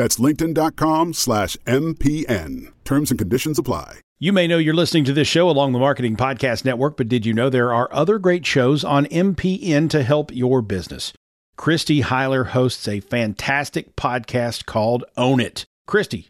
That's linkedin.com slash MPN. Terms and conditions apply. You may know you're listening to this show along the Marketing Podcast Network, but did you know there are other great shows on MPN to help your business? Christy Heiler hosts a fantastic podcast called Own It. Christy,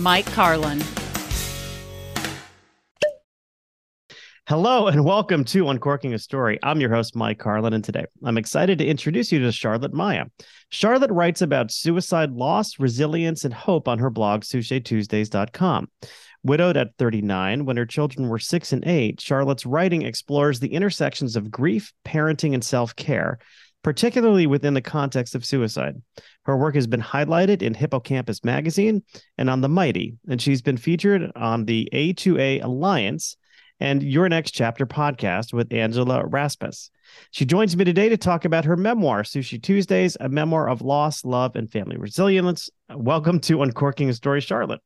Mike Carlin. Hello and welcome to Uncorking a Story. I'm your host, Mike Carlin, and today I'm excited to introduce you to Charlotte Maya. Charlotte writes about suicide loss, resilience, and hope on her blog, SushiTuesdays.com. Widowed at 39, when her children were six and eight, Charlotte's writing explores the intersections of grief, parenting, and self care, particularly within the context of suicide. Her work has been highlighted in Hippocampus magazine and on The Mighty, and she's been featured on the A2A Alliance and Your Next Chapter podcast with Angela Raspass. She joins me today to talk about her memoir, Sushi Tuesdays, a memoir of loss, love, and family resilience. Welcome to Uncorking a Story, Charlotte.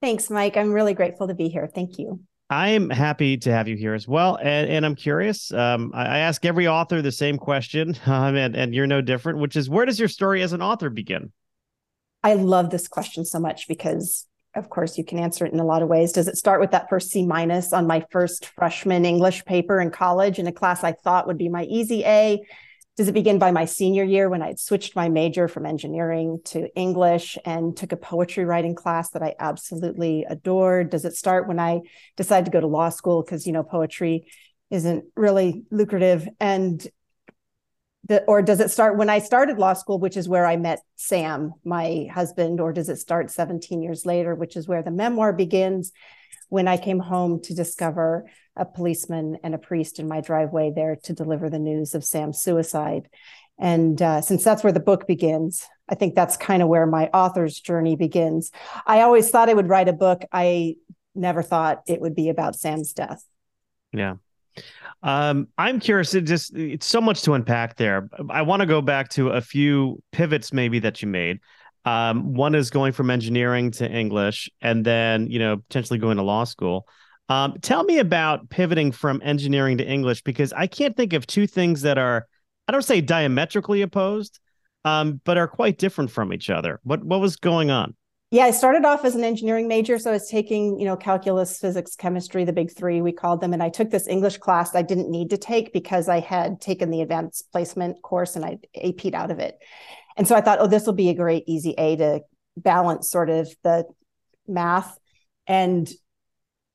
Thanks, Mike. I'm really grateful to be here. Thank you. I'm happy to have you here as well, and, and I'm curious. Um, I, I, ask every author the same question, um, and, and you're no different, which is where does your story as an author begin? I love this question so much because, of course, you can answer it in a lot of ways. Does it start with that first C minus on my first freshman English paper in college in a class I thought would be my easy A? Does it begin by my senior year when I had switched my major from engineering to English and took a poetry writing class that I absolutely adored? Does it start when I decided to go to law school because you know poetry isn't really lucrative and the, or does it start when I started law school, which is where I met Sam, my husband, or does it start 17 years later, which is where the memoir begins? when I came home to discover a policeman and a priest in my driveway there to deliver the news of Sam's suicide. And uh, since that's where the book begins, I think that's kind of where my author's journey begins. I always thought I would write a book. I never thought it would be about Sam's death. Yeah. Um, I'm curious. It just it's so much to unpack there. I want to go back to a few pivots maybe that you made. Um, one is going from engineering to English, and then you know potentially going to law school. Um, tell me about pivoting from engineering to English because I can't think of two things that are I don't say diametrically opposed, um, but are quite different from each other. What what was going on? Yeah, I started off as an engineering major, so I was taking, you know, calculus, physics, chemistry, the big three we called them, and I took this English class I didn't need to take because I had taken the advanced placement course and I AP'd out of it. And so I thought, oh, this will be a great easy A to balance sort of the math. And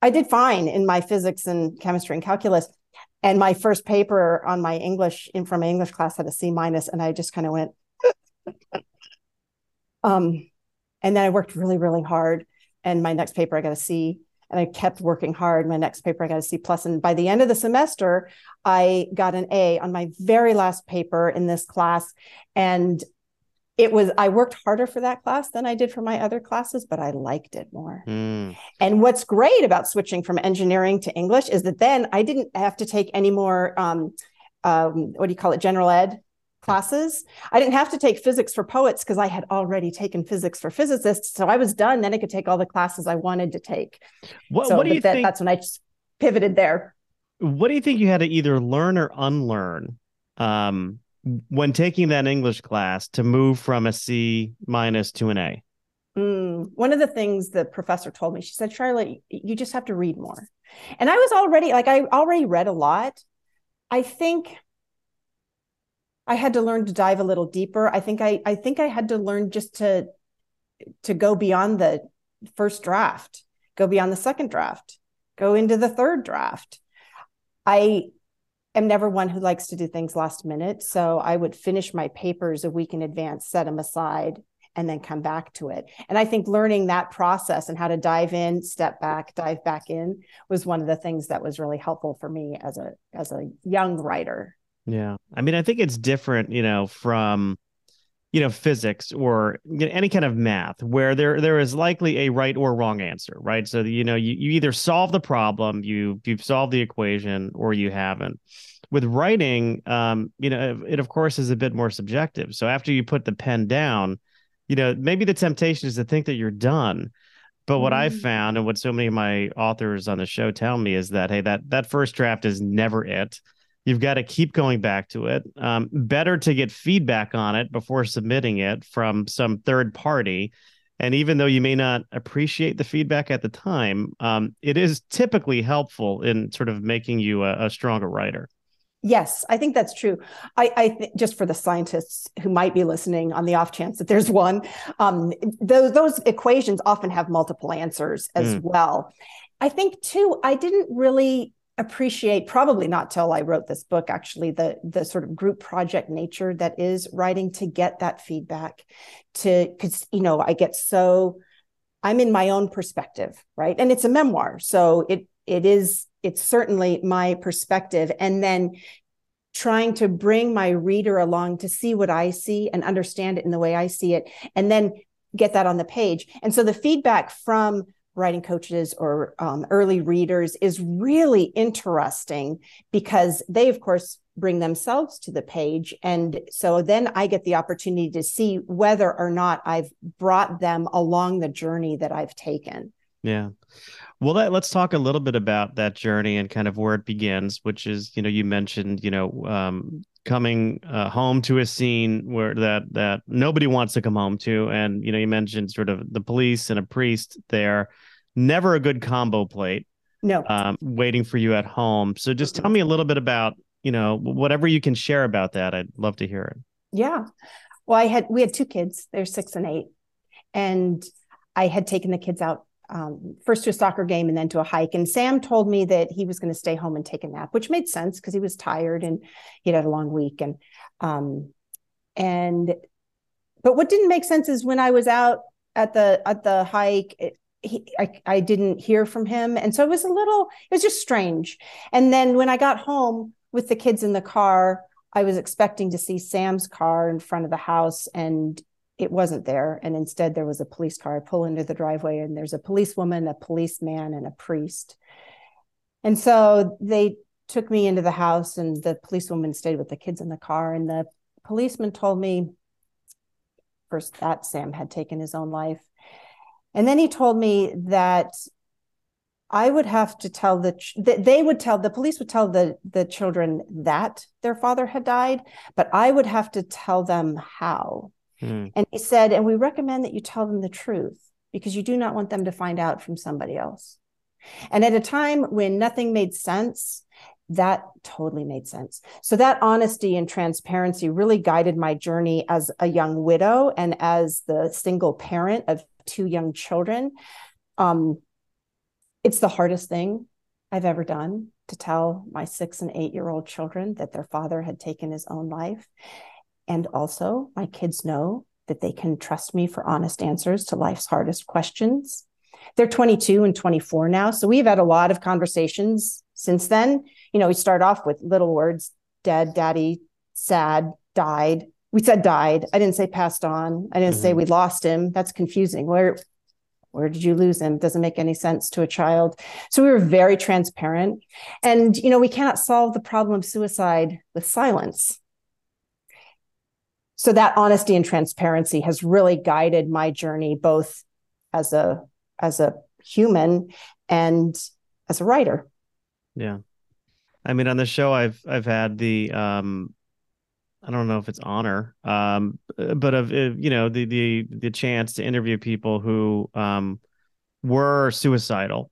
I did fine in my physics and chemistry and calculus. And my first paper on my English in from my English class had a C minus, and I just kind of went. um, and then I worked really, really hard. And my next paper, I got a C. and I kept working hard. My next paper, I got a C plus, and by the end of the semester, I got an A on my very last paper in this class, and it was I worked harder for that class than I did for my other classes, but I liked it more. Mm. And what's great about switching from engineering to English is that then I didn't have to take any more um, um, what do you call it, general ed classes. I didn't have to take physics for poets because I had already taken physics for physicists. So I was done. Then I could take all the classes I wanted to take. What, so what do you that, think? That's when I just pivoted there. What do you think you had to either learn or unlearn um, when taking that English class to move from a C minus to an A? Mm, one of the things the professor told me, she said, Charlotte, you just have to read more. And I was already like, I already read a lot. I think I had to learn to dive a little deeper. I think I I think I had to learn just to to go beyond the first draft, go beyond the second draft, go into the third draft. I am never one who likes to do things last minute, so I would finish my papers a week in advance, set them aside, and then come back to it. And I think learning that process and how to dive in, step back, dive back in was one of the things that was really helpful for me as a as a young writer. Yeah. I mean, I think it's different, you know, from you know physics or any kind of math where there there is likely a right or wrong answer right? So you know you, you either solve the problem you you've solved the equation or you haven't. With writing um you know it, it of course is a bit more subjective. So after you put the pen down you know maybe the temptation is to think that you're done. But what mm. I've found and what so many of my authors on the show tell me is that hey that that first draft is never it You've got to keep going back to it. Um, better to get feedback on it before submitting it from some third party. And even though you may not appreciate the feedback at the time, um, it is typically helpful in sort of making you a, a stronger writer. Yes, I think that's true. I, I th- just for the scientists who might be listening, on the off chance that there's one, um, those those equations often have multiple answers as mm. well. I think too. I didn't really appreciate probably not till I wrote this book actually the the sort of group project nature that is writing to get that feedback to cuz you know I get so I'm in my own perspective right? And it's a memoir so it it is it's certainly my perspective. And then trying to bring my reader along to see what I see and understand it in the way I see it and then get that on the page. And so the feedback from writing coaches or um, early readers is really interesting because they of course bring themselves to the page. And so then i get the opportunity to see whether or not i've brought them along the journey that i've taken yeah. Well let, us talk a little bit about that journey and kind of where it begins which is you know you mentioned you know um, coming uh, home to a scene where that that nobody wants to come home to. And you know you mentioned sort of the police and a priest there. Never a good combo plate no. um, waiting for you at home. So just tell me a little bit about you know whatever you can share about that. I'd love to hear it. Yeah. Well i had we had two kids. They're six and eight. And i had taken the kids out um, first to a soccer game and then to a hike. And Sam told me that he was going to stay home and take a nap, which made sense because he was tired and he had a long week. And um, and but what didn't make sense is when I was out at the at the hike. It, he, I, I didn't hear from him, and so it was a little. It was just strange. And then when I got home with the kids in the car, I was expecting to see Sam's car in front of the house, and it wasn't there. And instead, there was a police car. I pull into the driveway, and there's a policewoman, a policeman, and a priest. And so they took me into the house, and the policewoman stayed with the kids in the car. And the policeman told me first that Sam had taken his own life. And then he told me that I would have to tell the that they would tell the police would tell the the children that their father had died, but I would have to tell them how. Mm. And he said, and we recommend that you tell them the truth because you do not want them to find out from somebody else. And at a time when nothing made sense, that totally made sense. So that honesty and transparency really guided my journey as a young widow and as the single parent of two young children. Um, it's the hardest thing I've ever done to tell my six and eight year old children that their father had taken his own life. And also, my kids know that they can trust me for honest answers to life's hardest questions. They're 22 and 24 now. So we've had a lot of conversations since then. You know, we start off with little words dead, daddy, sad, died. We said died. I didn't say passed on. I didn't mm-hmm. say we lost him. That's confusing. Where where did you lose him? Doesn't make any sense to a child. So we were very transparent. And you know, we cannot solve the problem of suicide with silence. So that honesty and transparency has really guided my journey both as a as a human and as a writer. Yeah. I mean, on the show, I've I've had the um, I don't know if it's honor, um, but of uh, you know the the the chance to interview people who um were suicidal,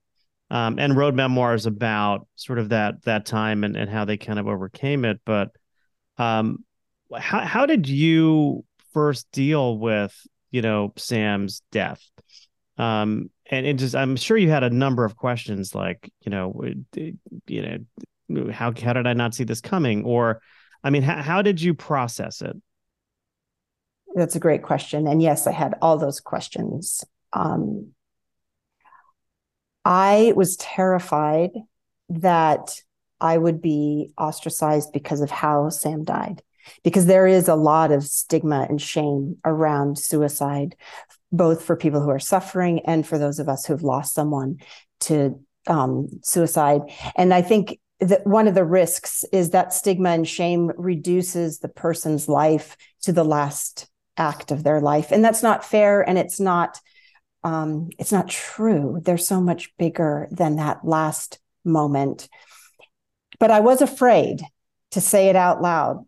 um, and wrote memoirs about sort of that that time and and how they kind of overcame it. But um, how how did you first deal with you know Sam's death? Um, and it just I'm sure you had a number of questions like you know you know how how did I not see this coming? Or, I mean, how, how did you process it? That's a great question, and yes, I had all those questions. Um, I was terrified that I would be ostracized because of how Sam died, because there is a lot of stigma and shame around suicide, both for people who are suffering and for those of us who've lost someone to um, suicide. And I think that one of the risks is that stigma and shame reduces the person's life to the last act of their life. And that's not fair and it's not um, it's not true. They're so much bigger than that last moment. But i was afraid to say it out loud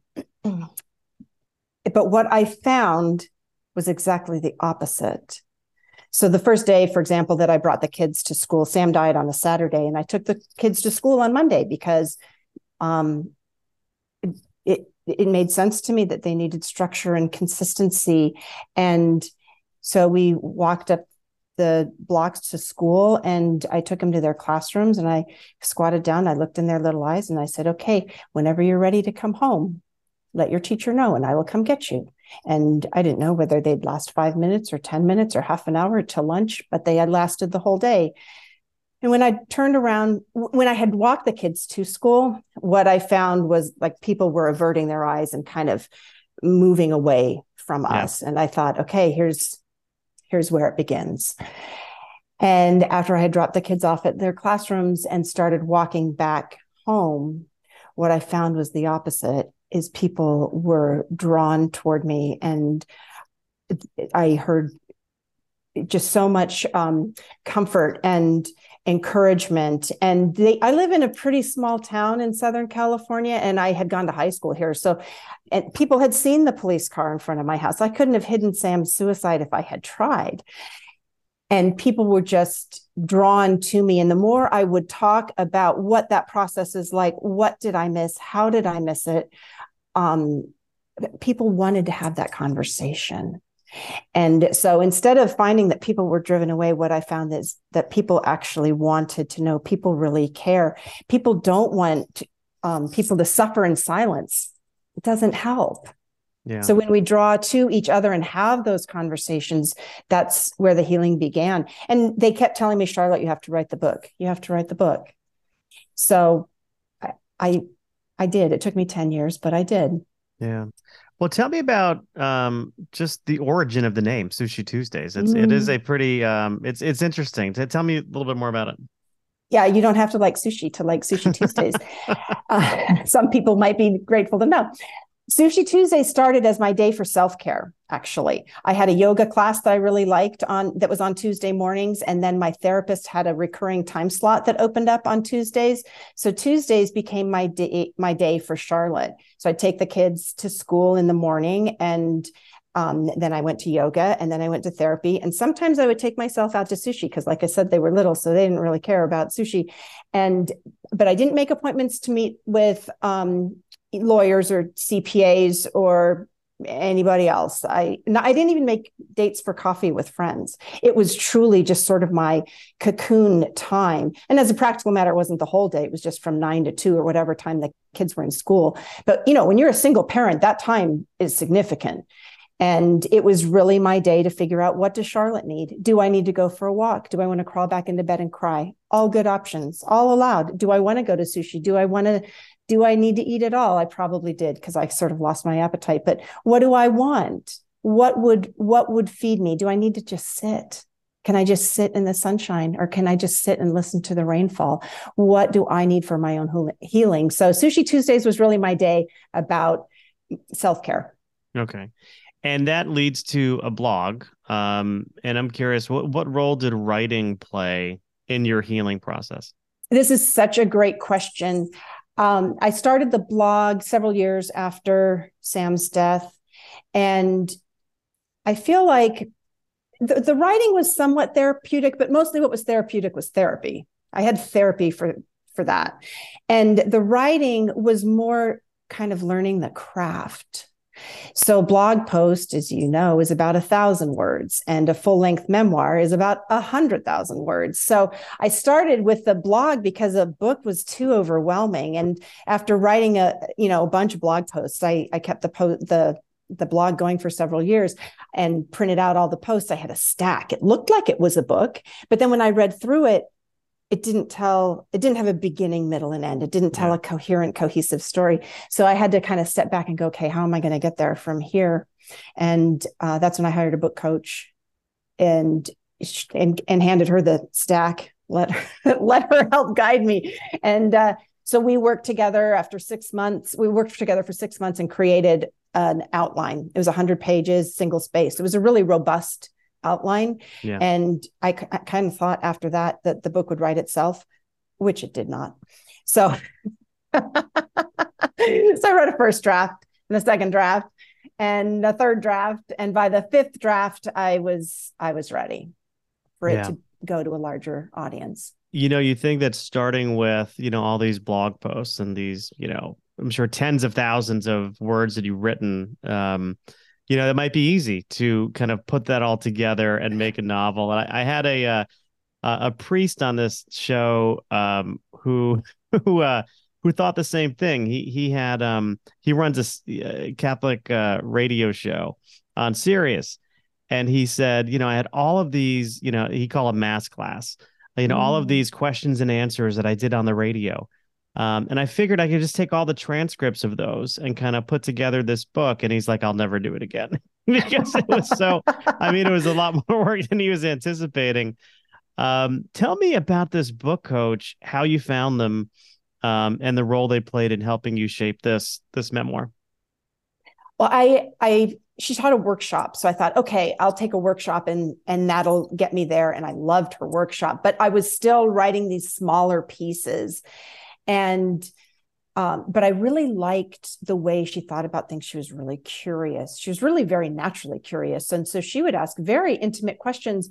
but what i found was exactly the opposite so the first day, for example, that I brought the kids to school, Sam died on a Saturday, and I took the kids to school on Monday because um, it, it it made sense to me that they needed structure and consistency, and so we walked up the blocks to school and I took them to their classrooms and I squatted down. I looked in their little eyes and I said, okay, whenever you're ready to come home, let your teacher know and I will come get you. And I didn't know whether they'd last five minutes or 10 minutes or half an hour to lunch, but they had lasted the whole day. And when I turned around, when I had walked the kids to school, what I found was like people were averting their eyes and kind of moving away from yeah. us. And I thought, okay, here's here's where it begins. And after I had dropped the kids off at their classrooms and started walking back home, what I found was the opposite is people were drawn toward me and I heard just so much um, comfort and encouragement. And they i live in a pretty small town in southern california and i had gone to high school here. So and people had seen the police car in front of my house. I couldn't have hidden sam's suicide if i had tried. And people were just drawn to me. And the more i would talk about what that process is like what did i miss? How did i miss it um, people wanted to have that conversation. And so instead of finding that people were driven away, what I found is that people actually wanted to know, people really care. People don't want um, people to suffer in silence. It doesn't help. Yeah. So when we draw to each other and have those conversations, that's where the healing began. And they kept telling me, Charlotte, you have to write the book. You have to write the book. So I, I I did. It took me 10 years, but I did. Yeah. Well, tell me about um, just the origin of the name Sushi Tuesdays. It's mm. it is mm. a pretty um, it's it's interesting. Tell me a little bit more about it. Yeah, you don't have to like sushi to like Sushi Tuesdays. uh, some people might be grateful to know. Sushi Tuesday started as my day for self care. Actually, I had a yoga class that I really liked on that was on Tuesday mornings, and then my therapist had a recurring time slot that opened up on Tuesdays. So Tuesdays became my day my day for Charlotte. So I'd take the kids to school in the morning, and um, then I went to yoga, and then I went to therapy, and sometimes I would take myself out to sushi because, like I said, they were little, so they didn't really care about sushi. And but I didn't make appointments to meet with um, lawyers or CPAs or anybody else. I I didn't even make dates for coffee with friends. It was truly just sort of my cocoon time. And as a practical matter, it wasn't the whole day. It was just from nine to two or whatever time the kids were in school. But you know, when you're a single parent, that time is significant. And it was really my day to figure out what does Charlotte need? Do I need to go for a walk? Do I want to crawl back into bed and cry? All good options, all allowed. Do I want to go to sushi? Do I want to do I need to eat at all? I probably did because I sort of lost my appetite. But what do I want? What would what would feed me? Do I need to just sit? Can I just sit in the sunshine or can I just sit and listen to the rainfall? What do I need for my own healing? So Sushi Tuesdays was really my day about self-care. Okay. And that leads to a blog. Um, and I'm curious, what, what role did writing play in your healing process? This is such a great question. Um, I started the blog several years after Sam's death. And I feel like the, the writing was somewhat therapeutic, but mostly what was therapeutic was therapy. I had therapy for for that. And the writing was more kind of learning the craft. So blog post, as you know, is about a thousand words and a full length memoir is about a hundred thousand words. So I started with the blog because a book was too overwhelming. And after writing a, you know, a bunch of blog posts, I, I kept the post, the the blog going for several years and printed out all the posts. I had a stack. It looked like it was a book, but then when I read through it, it didn't tell it didn't have a beginning middle and end it didn't tell yeah. a coherent cohesive story so i had to kind of step back and go okay how am i going to get there from here and uh, that's when i hired a book coach and and, and handed her the stack let her let her help guide me and uh, so we worked together after six months we worked together for six months and created an outline. It was 100 pages, single space. It was a really robust outline. Yeah. And I, I kind of thought after that that the book would write itself, which it did not. So, so I wrote a first draft and a second draft and a third draft. And by the fifth draft, I was I was ready for it yeah. to go to a larger audience. You know, you think that starting with, you know, all these blog posts and these, you know, I'm sure tens of thousands of words that you've written. Um, you know, it might be easy to kind of put that all together and make a novel. And I, I had a uh, a priest on this show um, who who uh, who thought the same thing. He he had um, he runs a uh, Catholic uh, radio show on Sirius, and he said, you know, I had all of these, you know, he called a mass class, you know, mm. all of mm. these questions and answers that I did on the radio um, and I figured I could just take all the transcripts of those and kind of put together this book. And he's like, I'll never do it again because it was so, I mean, it was a lot more work than he was anticipating. Um, tell me about this book coach, how you found them, um, and the role they played in helping you shape this, this memoir. Well, I, I, she taught a workshop. So I thought, okay, I'll take a workshop and, and that'll get me there. And I loved her workshop, but I was still writing these smaller pieces and um, but I really liked the way she thought about things. She was really curious. She was really very naturally curious. And so she would ask very intimate questions.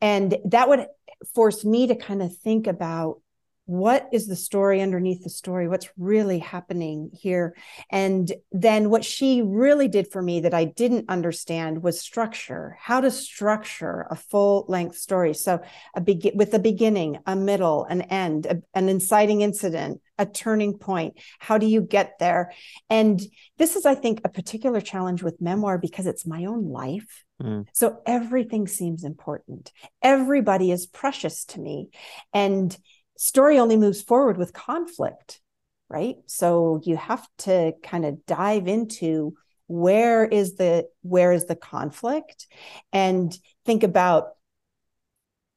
And that would force me to kind of think about what is the story underneath the story what's really happening here and then what she really did for me that i didn't understand was structure how to structure a full length story so a begin with a beginning a middle an end a, an inciting incident a turning point how do you get there and this is i think a particular challenge with memoir because it's my own life Mm. So everything seems important. Everybody is precious to me. And story only moves forward with conflict, right? So you have to kind of dive into where is the where is the conflict and think about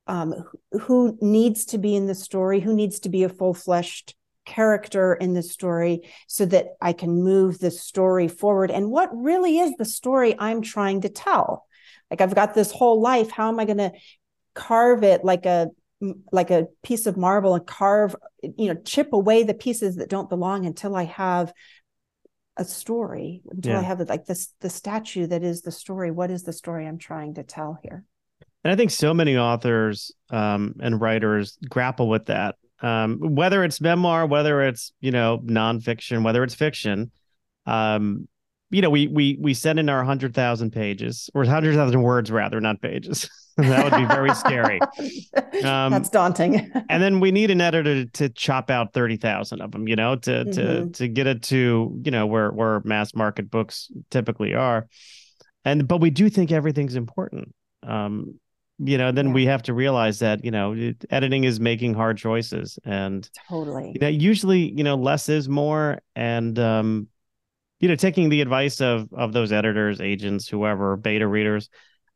um, who needs to be in the story, who needs to be a full fleshed character in the story so that I can move the story forward. And what really is the story I'm trying to tell? Like I've got this whole life. How am I going to carve it like a like a piece of marble and carve you know chip away the pieces that don't belong until i have a story until yeah. i have like this the statue that is the story. What is the story i'm trying to tell here? And i think so many authors um, and writers grapple with that. Um, whether it's memoir whether it's you know nonfiction whether it's fiction um, you know we we we send in our 100000 pages or 100000 words rather not pages that would be very scary. Um, That's daunting. and then we need an editor to chop out thirty thousand of them, you know, to mm-hmm. to to get it to you know where where mass market books typically are. and but we do think everything's important. Um, you know, then Yeah. we have to realize that you know it- editing is making hard choices, and Totally. you know, usually you know less is more, and um, you know, taking the advice of of those editors, agents, whoever, beta readers,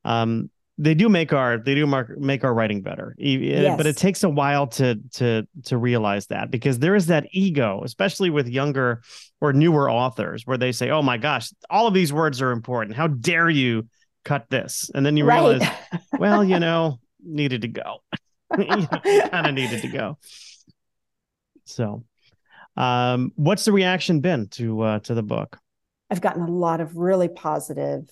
um, they do make our they do mark, make our writing better. Eh, But it takes a while to to to realize that because there is that ego, especially with younger or newer authors, where they say, "Oh my gosh, all of these words are important. How dare you cut this?" And then you realize, well, you know, needed to go. kind of needed to go. So, um, what's the reaction been to uh, to the book? I've gotten a lot of really positive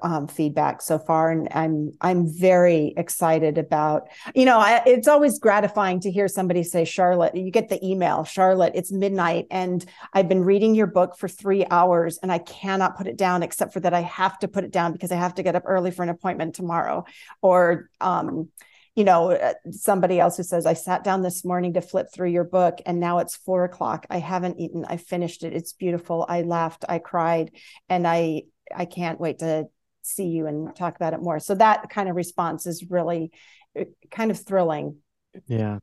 um, feedback so far, and I'm I'm very excited about. You know, I, it's always gratifying to hear somebody say, "Charlotte," you get the email, "Charlotte, it's midnight, and I've been reading your book for three hours, and I cannot put it down, except for that I have to put it down because I have to get up early for an appointment tomorrow," or um, you know, uh, somebody else who says, I sat down this morning to flip through your book and now it's four o'clock. I haven't eaten. I finished it. It's beautiful. I laughed. I cried. And I, I can't wait to see you and talk about it more. So that kind of response is really uh, kind of thrilling. Yeah,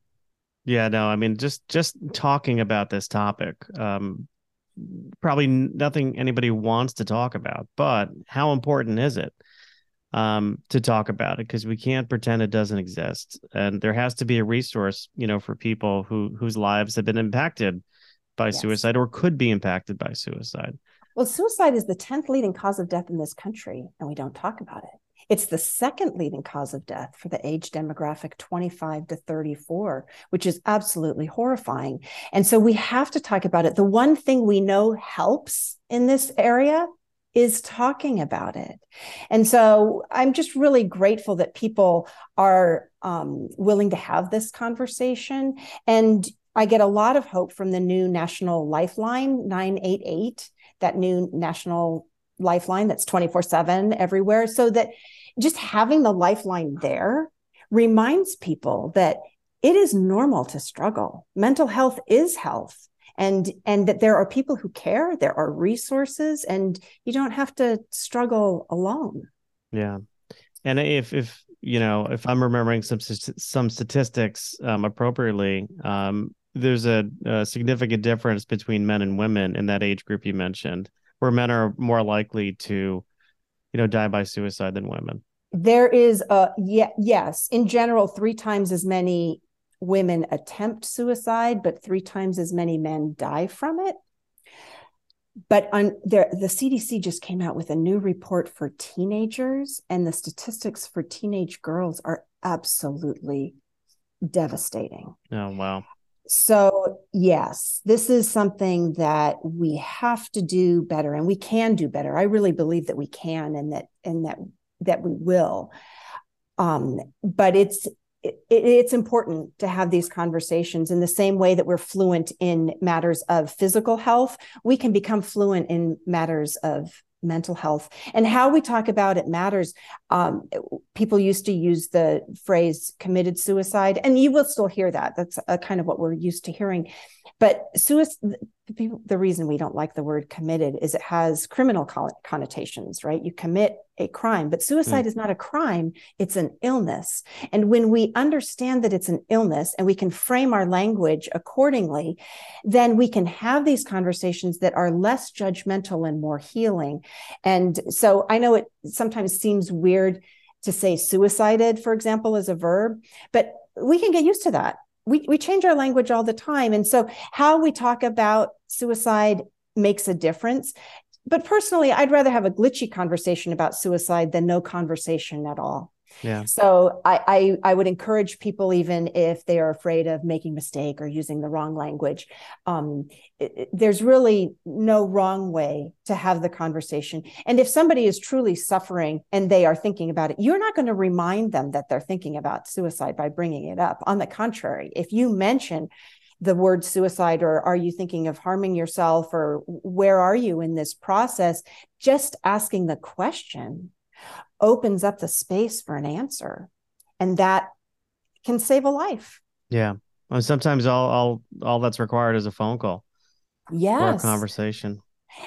yeah. No, I mean, just just talking about this topic, um, probably nothing anybody wants to talk about. But how important is it? Um, to talk about it because we can't pretend it doesn't exist. And there has to be a resource, you know, for people who whose lives have been impacted by Yes. suicide or could be impacted by suicide. Well, suicide is the 10th leading cause of death in this country, and we don't talk about it. It's the second leading cause of death for the age demographic 25 to 34, which is absolutely horrifying. And so we have to talk about it. The one thing we know helps in this area is talking about it. And so I'm just really grateful that people are um, willing to have this conversation. And I get a lot of hope from the new National Lifeline 988 that new national lifeline that's 24 7 everywhere. So that just having the lifeline there reminds people that it is normal to struggle. Mental health is health. And, and that there are people who care, there are resources, and you don't have to struggle alone. Yeah, and if if you know if I'm remembering some some statistics um, appropriately, um, there's a, a significant difference between men and women in that age group you mentioned, where men are more likely to, you know, die by suicide than women. There is a yeah, yes, in general, three times as many women attempt suicide, but three times as many men die from it. But on there, the CDC just came out with a new report for teenagers, and the statistics for teenage girls are absolutely devastating. Oh wow. So, yes, this is something that we have to do better and we can do better. I really believe that we can and that and that that we will. Um, but it's it, it's important to have these conversations in the same way that we're fluent in matters of physical health, we can become fluent in matters of mental health. And how we talk about it matters. Um, people used to use the phrase committed suicide and you will still hear that. That's a kind of what we're used to hearing. But suicide the reason we don't like the word committed is it has criminal connotations right? You commit a crime but suicide mm. is not a crime it's an illness. And when we understand that it's an illness and we can frame our language accordingly then we can have these conversations that are less judgmental and more healing. And so i know it sometimes seems weird to say suicided for example as a verb but we can get used to that we, we change our language all the time. And so, how we talk about suicide makes a difference. But personally, I'd rather have a glitchy conversation about suicide than no conversation at all. So I, I, I would encourage people, even if they are afraid of making mistake or using the wrong language, um, it, it, there's really no wrong way to have the conversation. And if somebody is truly suffering and they are thinking about it, you're not going to remind them that they're thinking about suicide by bringing it up. On the contrary, if you mention the word suicide or are you thinking of harming yourself or where are you in this process just asking the question opens up the space for an answer and that can save a life yeah and sometimes all all all that's required is a phone call a conversation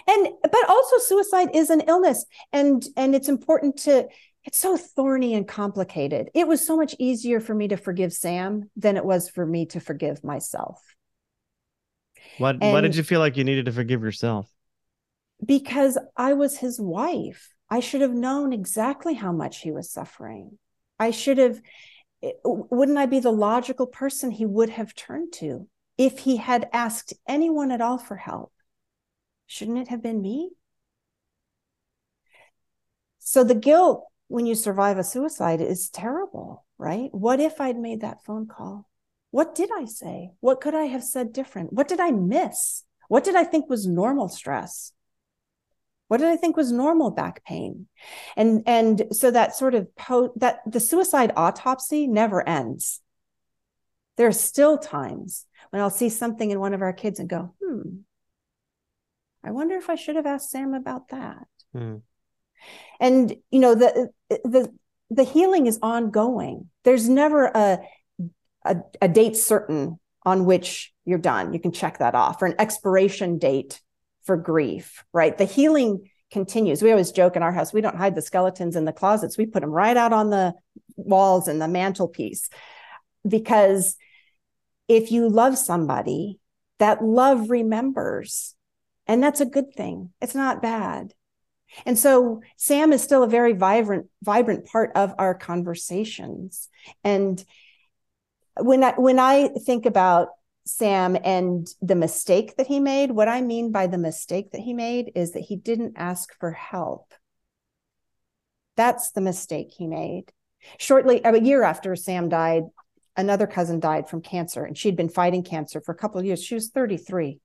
and but also suicide is an illness and and it's important to it's so thorny and complicated. It was so much easier for me to forgive Sam than it was for me to forgive myself. What And- what did you feel like you needed to forgive yourself? because I was his wife. I should have known exactly how much he was suffering. I should have, wouldn't I be the logical person he would have turned to if he had asked anyone at all for help? Shouldn't it have been me? So the guilt when you survive a suicide is terrible, right? What if I'd made that phone call? What did I say? What could I have said different? What did I miss? What did I think was normal stress? What did I think was normal back pain? And and so that sort of po- that the suicide autopsy never ends. There are still times when I'll see something in one of our kids and go, hmm, I wonder if I should have asked Sam about that. Hmm. And you know, the the the healing is ongoing. There's never a a, a date certain on which you're done. You can check that off, or an expiration date for grief, right? The healing continues. We always joke in our house, we don't hide the skeletons in the closets. We put them right out on the walls and the mantelpiece. Because if you love somebody, that love remembers. And that's a good thing. It's not bad. And so Sam is still a very vibrant, vibrant part of our conversations. And when I when I think about Sam and the mistake that he made, what I mean by the mistake that he made is that he didn't ask for help. That's the mistake he made. Shortly, a year after Sam died, another cousin died from cancer, and she'd been fighting cancer for a couple of years. She was 33.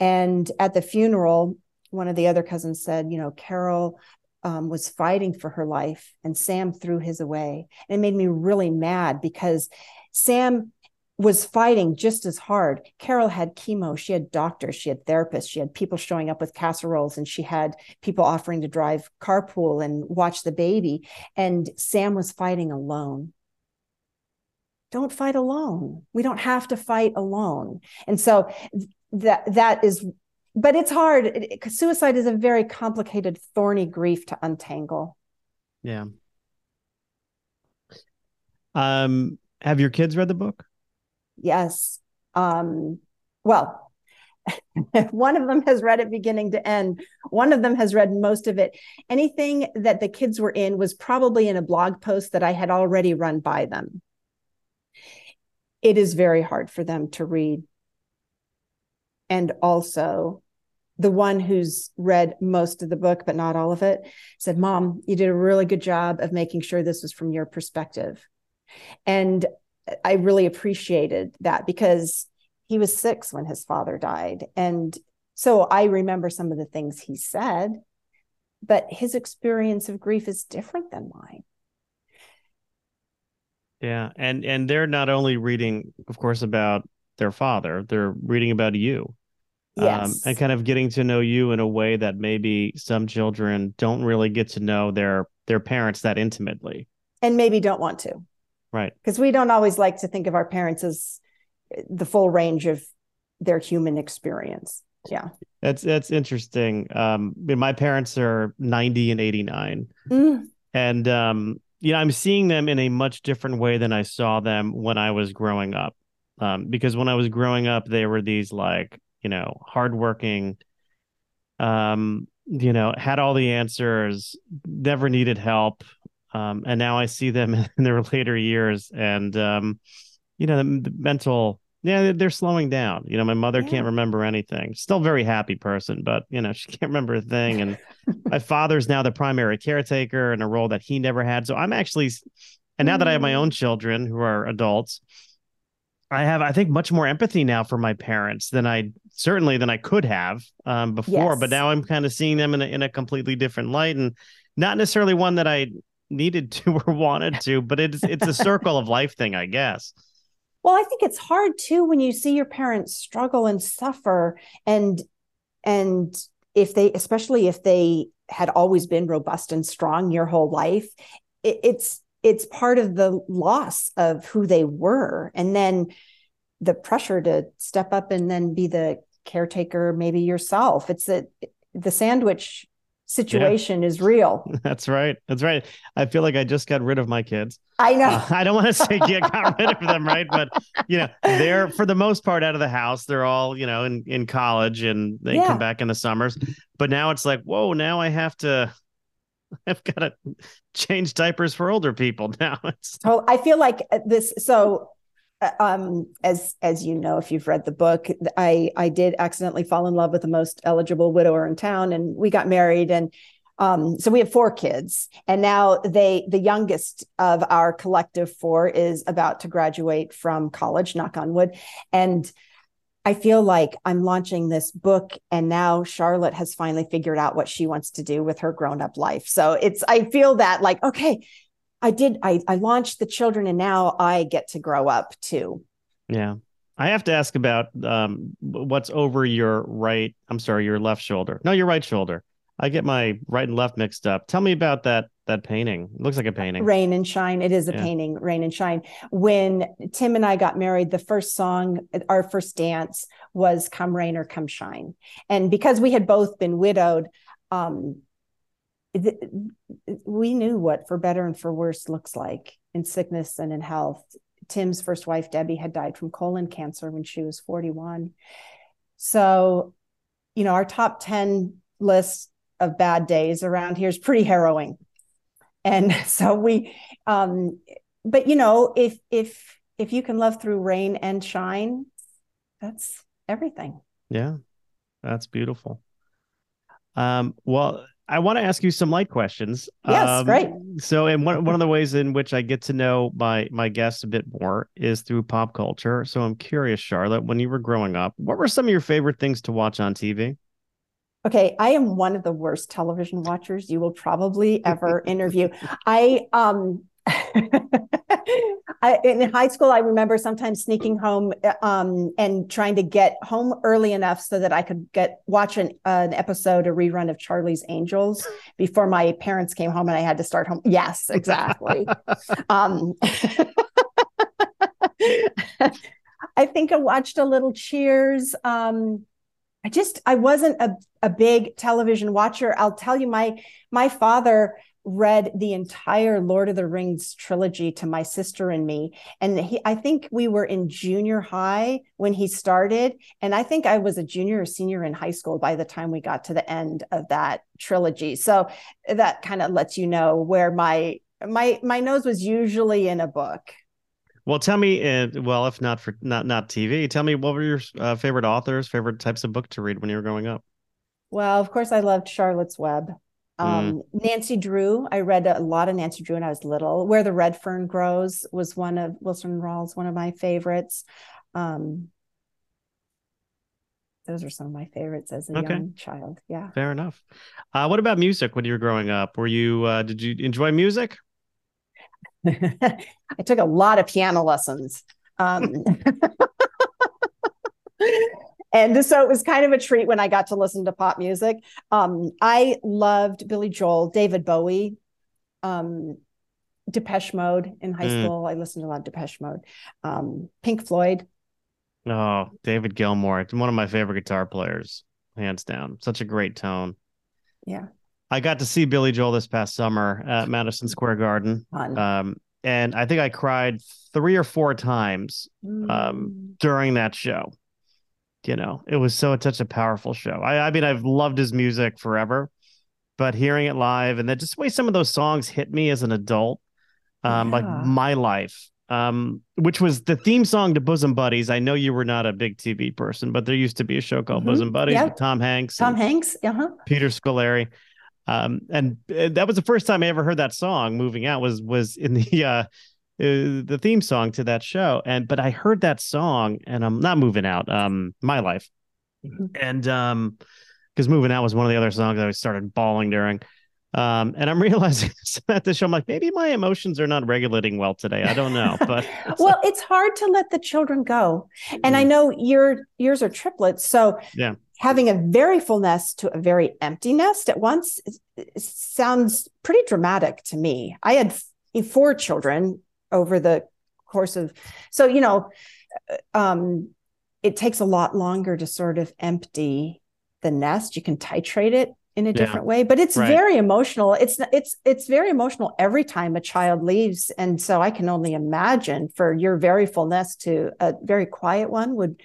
And at the funeral, one of the other cousins said, You know, Carol um, was fighting for her life, and Sam threw his away. And it made me really mad because Sam was fighting just as hard. Carol had chemo, she had doctors, she had therapists, she had people showing up with casseroles, and she had people offering to drive carpool and watch the baby. And Sam was fighting alone. Don't fight alone. We don't have to fight alone. And so that that is but it's hard. It- suicide is a very complicated, thorny grief to untangle. Yeah. Um, have your kids read the book? Yes. Um, well, one of them has read it beginning to end. One of them has read most of it. Anything that the kids were in was probably in a blog post that I had already run by them. It is very hard for them to read. And also, the one who's read most of the book, but not all of it, said, Mom, you did a really good job of making sure this was from your perspective. And I really appreciated that because he was six when his father died. And so I remember some of the things he said, but his experience of grief is different than mine. Yeah, and and they're not only reading, of course, about their father, they're reading about you. Um, and kind of getting to know you in a way that maybe some children don't really get to know their their parents that intimately. and maybe don't want to, Right. because we don't always like to think of our parents as the full range of their human experience. Yeah. That's that's interesting. Um, my parents are 90 and 89. Mm, And um, you know, I'm seeing them in a much different way than I saw them when I was growing up. Um, because when I was growing up, they were these like, you know, hardworking, um, you know, had all the answers, never needed help. Um, and now I see them in their later years and um, you know, the, the mental yeah, they're- slowing down. You know, my mother Yeah. can't remember anything. Still very happy person, but you know, she can't remember a thing. And my father's now the primary caretaker in a role that he never had. So I'm actually, and now that I have my Mm. own children who are adults, I have, I think, much more empathy now for my parents than I certainly than I could have um, before. But now I'm kind of seeing them in a, in a completely different light, and not necessarily one that I needed to or wanted to, but it's it's a circle of life thing, I guess. Well, I think it's hard too when you see your parents struggle and suffer and and if they especially if they had always been robust and strong your whole life, it, it's it's part of the loss of who they were and then the pressure to step up and then be the caretaker maybe yourself. It's a the sandwich situation yeah. is real. That's right. That's right. I feel like I just got rid of my kids. I know. Uh, I don't want to say yeah, got rid of them, right? But you know, they're for the most part out of the house. They're all you know in in college, and they yeah. come back in the summers. But now it's like, whoa! Now I have to. I've got to change diapers for older people now. It's... So I feel like this. So uh, um, as as you know, if you've read the book, I I did accidentally fall in love with the most eligible widower in town, and we got married, and um, so we have four kids, and now they the youngest of our collective four is about to graduate from college. Knock on wood, and I feel like I'm launching this book, and now Charlotte has finally figured out what she wants to do with her grown up life. So it's I feel that like okay, I did I I launched the children and now I get to grow up too. Yeah. I have to ask about um, what's over your right, I'm sorry, your left shoulder. No, your right shoulder. I get my right and left mixed up. Tell me about that that painting. It looks like a painting. Rain and Shine. It is a yeah. painting, Rain and Shine. When Tim and I got married, the first song, our first dance was Come Rain or Come Shine. And because we had both been widowed, um, we knew what for better and for worse looks like in sickness and in health. Tim's first wife, Debbie, had died from colon cancer when she was 41. So, you know, our top 10 list of bad days around here is pretty harrowing. And so we, um, but you know, if, if, if you can love through rain and shine, that's everything. Yeah, that's beautiful. Um, well, I want to ask you some light questions. Yes, um, great. So, and one one of the ways in which I get to know my my guests a bit more is through pop culture. So, I'm curious, Charlotte, when you were growing up, what were some of your favorite things to watch on TV? Okay, I am one of the worst television watchers you will probably ever interview. I um I, in high school, I remember sometimes sneaking home um, and trying to get home early enough so that I could get watch an, uh, an episode, a rerun of Charlie's Angels before my parents came home and I had to start home. Yes, exactly. um, I think I watched a little Cheers. Um, I just I wasn't a, a big television watcher. I'll tell you, my my father read the entire Lord of the Rings trilogy to my sister and me. And he, I think we were in junior high when he started. And I think I was a junior or senior in high school by the time we got to the end of that trilogy. So that kind of lets you know where my my my nose was usually in a book. Well, tell me, uh, well, if not for not not TV, tell me what were your uh, favorite authors, favorite types of book to read when you were growing up? Well, of course, I loved Charlotte's Web. Um, mm. Nancy Drew, I read a lot of Nancy Drew when I was little. Where the Red Fern Grows was one of Wilson Rawls, one of my favorites. Um, those are some of my favorites as a okay. young child. Yeah. Fair enough. Uh, what about music when you were growing up? Were you, uh, did you enjoy music? I took a lot of piano lessons. Um, and so it was kind of a treat when I got to listen to pop music. Um, I loved Billy Joel, David Bowie, um, Depeche Mode in high mm. school. I listened to a lot of Depeche Mode, um, Pink Floyd. Oh, David Gilmour, one of my favorite guitar players, hands down. Such a great tone. Yeah. I got to see Billy Joel this past summer at Madison Square Garden. Um, and I think I cried three or four times um, mm. during that show you know, it was so such a powerful show. I, I mean, I've loved his music forever, but hearing it live and then just the way some of those songs hit me as an adult, um, yeah. like my life, um, which was the theme song to Bosom Buddies. I know you were not a big TV person, but there used to be a show called mm-hmm. Bosom Buddies with Tom Hanks, Tom Hanks, uh-huh. Peter Scolari. Um, and uh, that was the first time I ever heard that song. Moving out was was in the uh, uh, the theme song to that show. And but I heard that song, and I'm not moving out. Um, my life, mm-hmm. and um, because moving out was one of the other songs that I started bawling during. Um, and I'm realizing at the show, I'm like, maybe my emotions are not regulating well today. I don't know, but well, it's hard to let the children go. And mm. I know your yours are triplets, so yeah, having a very full nest to a very empty nest at once sounds pretty dramatic to me. I had four children over the course of so you know um it takes a lot longer to sort of empty the nest. You can titrate it in a different yeah. way but it's right. very emotional it's it's it's very emotional every time a child leaves and so i can only imagine for your very full nest to a very quiet one would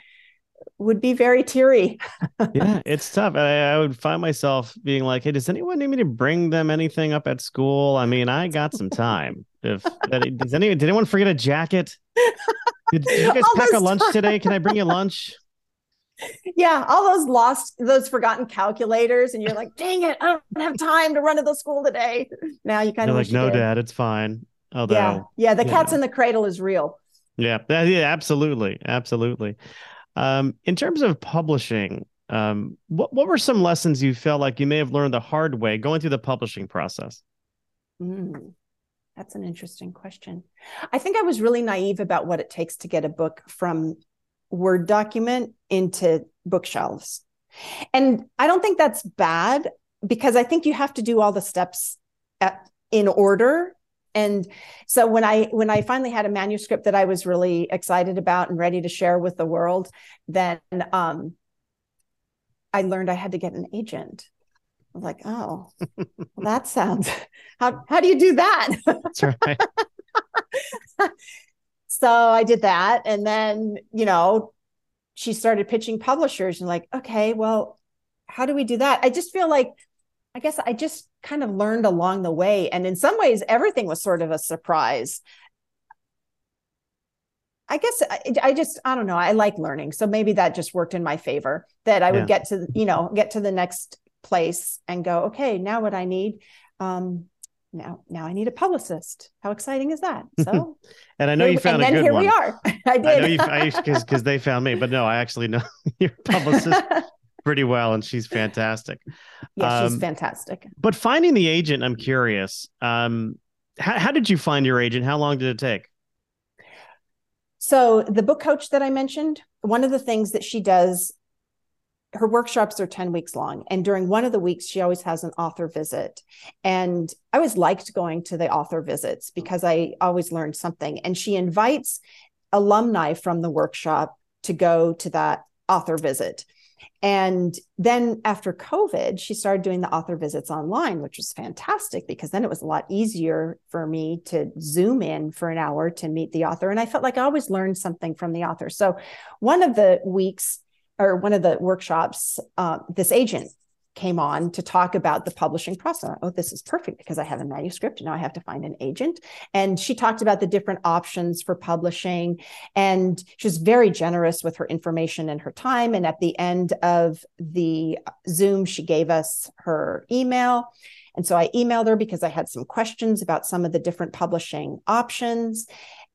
would be very teary yeah it's tough I, I, would find myself being like hey does anyone need me to bring them anything up at school i mean i got some time if does anyone did anyone forget a jacket did, did you guys All pack a lunch time. today can i bring you lunch yeah, all those lost, those forgotten calculators, and you're like, dang it, I don't have time to run to the school today. Now you kind of like, no, dad, it's fine. Although, yeah, yeah, the cat's know. in the cradle is real. Yeah, yeah, absolutely, absolutely. Um, in terms of publishing, um, what what were some lessons you felt like you may have learned the hard way going through the publishing process? Mm, that's an interesting question. I think I was really naive about what it takes to get a book from Word document into bookshelves. And I don't think that's bad because I think you have to do all the steps at, in order. And so when I when I finally had a manuscript that I was really excited about and ready to share with the world, then um, I learned I had to get an agent. I was like, oh, well, that sounds how how do you do that? That's right. so I did that. And then, you know, she started pitching publishers and like, okay, well, how do we do that? I just feel like, I guess I just kind of learned along the way. And in some ways, everything was sort of a surprise. I guess I, I, just I don't know. I like learning, so maybe that just worked in my favor. That I would get to you know get to the next place and go, okay, now what I need. Um, now now I need a publicist. How exciting is that? So and I know you found and a good here one. we are. I did. I know you because they found me, but no, I actually know your publicist pretty well, and she's fantastic. Yeah, um, she's fantastic. But finding the agent, I'm curious. Um, how, how did you find your agent? How long did it take? So the book coach that I mentioned, one of the things that she does her workshops are 10 weeks long and during one of the weeks she always has an author visit and i always liked going to the author visits because i always learned something and she invites alumni from the workshop to go to that author visit and then after covid she started doing the author visits online which was fantastic because then it was a lot easier for me to zoom in for an hour to meet the author. And i felt like i always learned something from the author. So one of the weeks or one of the workshops, uh, this agent came on to talk about the publishing process. Oh, this is perfect because I have a manuscript and now I have to find an agent. And she talked about the different options for publishing. And she was very generous with her information and her time. And at the end of the Zoom, she gave us her email. And so I emailed her because I had some questions about some of the different publishing options.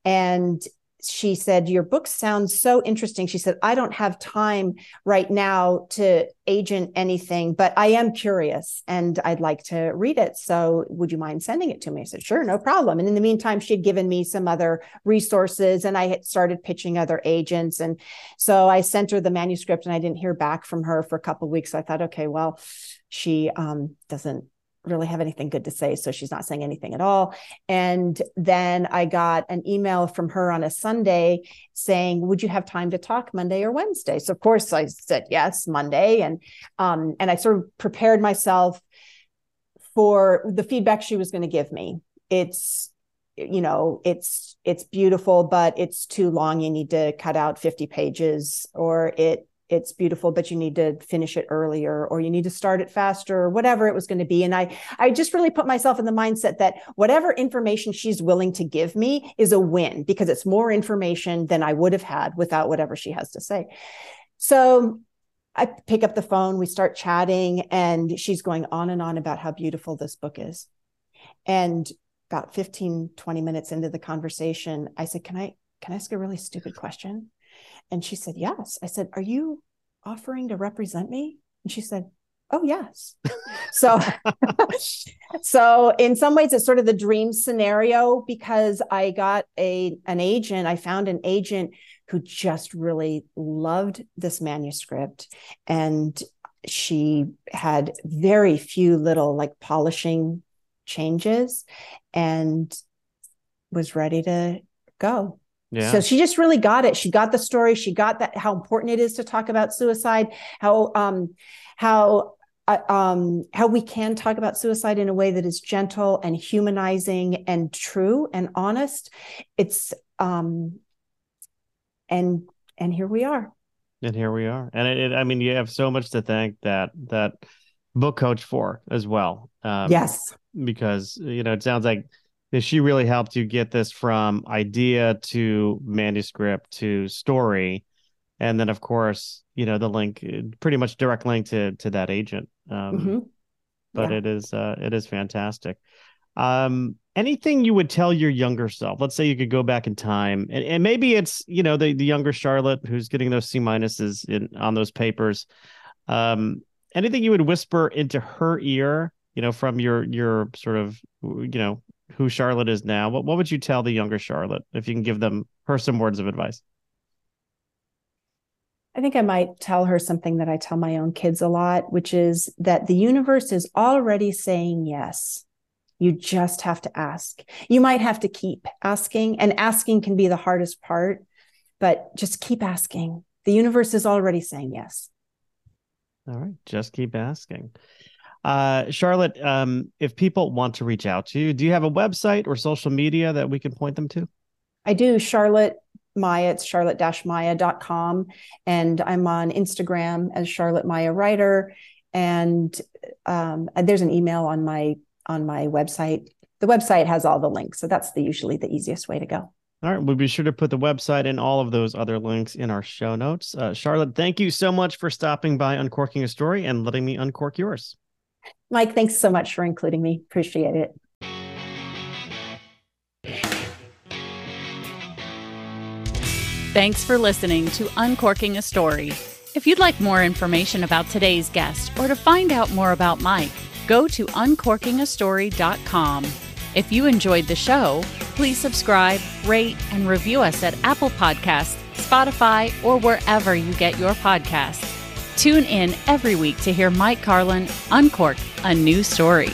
And she said, Your book sounds so interesting. She said, I don't have time right now to agent anything, but I am curious and I'd like to read it. So would you mind sending it to me? I said, Sure, no problem. And in the meantime, she had given me some other resources and I had started pitching other agents. And so I sent her the manuscript and I didn't hear back from her for a couple weeks. So I thought, okay, well, she um, doesn't really have anything good to say. So she's not saying anything at all. And then I got an email from her on a Sunday saying, Would you have time to talk Monday or Wednesday? So of course I said yes, Monday. And um, and I sort of prepared myself for the feedback she was going to give me. It's you know it's it's beautiful but it's too long you need to cut out 50 pages or it it's beautiful but you need to finish it earlier or you need to start it faster or whatever it was going to be. And i i just really put myself in the mindset that whatever information she's willing to give me is a win because it's more information than i would have had without whatever she has to say. So i pick up the phone we start chatting and she's going on and on about how beautiful this book is. And about 15 20 minutes into the conversation i said can i can i ask a really stupid question and she said, Yes. I said, Are you offering to represent me? And she said, Oh, yes. so, so in some ways, it's sort of the dream scenario because I got a an agent. I found an agent who just really loved this manuscript, and she had very few little like polishing changes, and was ready to go Yeah. So she just really got it. She got the story. She got that how important it is to talk about suicide. How um how uh, um how we can talk about suicide in a way that is gentle and humanizing and true and honest. It's um and and here we are. And here we are. And it, it I mean, you have so much to thank that that book coach for as well. Um, yes, because you know it sounds like she really helped you get this from idea to manuscript to story. And then of course you know the link pretty much direct link to to that agent. Um, mm-hmm. but yeah. it is uh it is fantastic. Um anything you would tell your younger self? Let's say you could go back in time and, and maybe it's you know the, the younger charlotte who's getting those c minuses in on those papers. Um anything you would whisper into her ear you know from your your sort of you know who Charlotte is now, what what would you tell the younger Charlotte if you can give them her some words of advice? I think I might tell her something that I tell my own kids a lot, which is that the universe is already saying yes. You just have to ask. You might have to keep asking, and asking can be the hardest part, but just keep asking. The universe is already saying yes. All right, just keep asking. Uh, Charlotte, um, if people want to reach out to you, do you have a website or social media that we can point them to? I do. Charlotte Maya, it's charlotte-maya.com. And I'm on Instagram as Charlotte Maya Writer. And um, there's an email on my on my website. The website has all the links. So that's the usually the easiest way to go. All right. We'll be sure to put the website and all of those other links in our show notes. Uh, Charlotte, thank you so much for stopping by Uncorking a Story and letting me uncork yours. Mike, thanks so much for including me. Appreciate it. Thanks for listening to Uncorking a Story. If you'd like more information about today's guest or to find out more about Mike, go to uncorkingastory.com. If you enjoyed the show, please subscribe, rate, and review us at Apple Podcasts, Spotify, or wherever you get your podcasts. Tune in every week to hear Mike Carlin uncork a new story.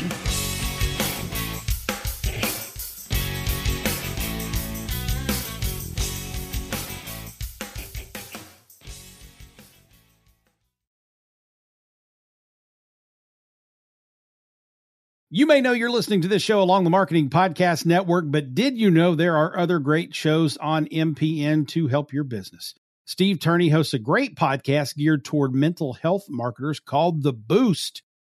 You may know you're listening to this show along the Marketing Podcast Network, but did you know there are other great shows on MPN to help your business? Steve Turney hosts a great podcast geared toward mental health marketers called The Boost.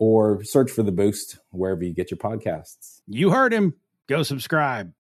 or search for The Boost wherever you get your podcasts. You heard him. Go subscribe.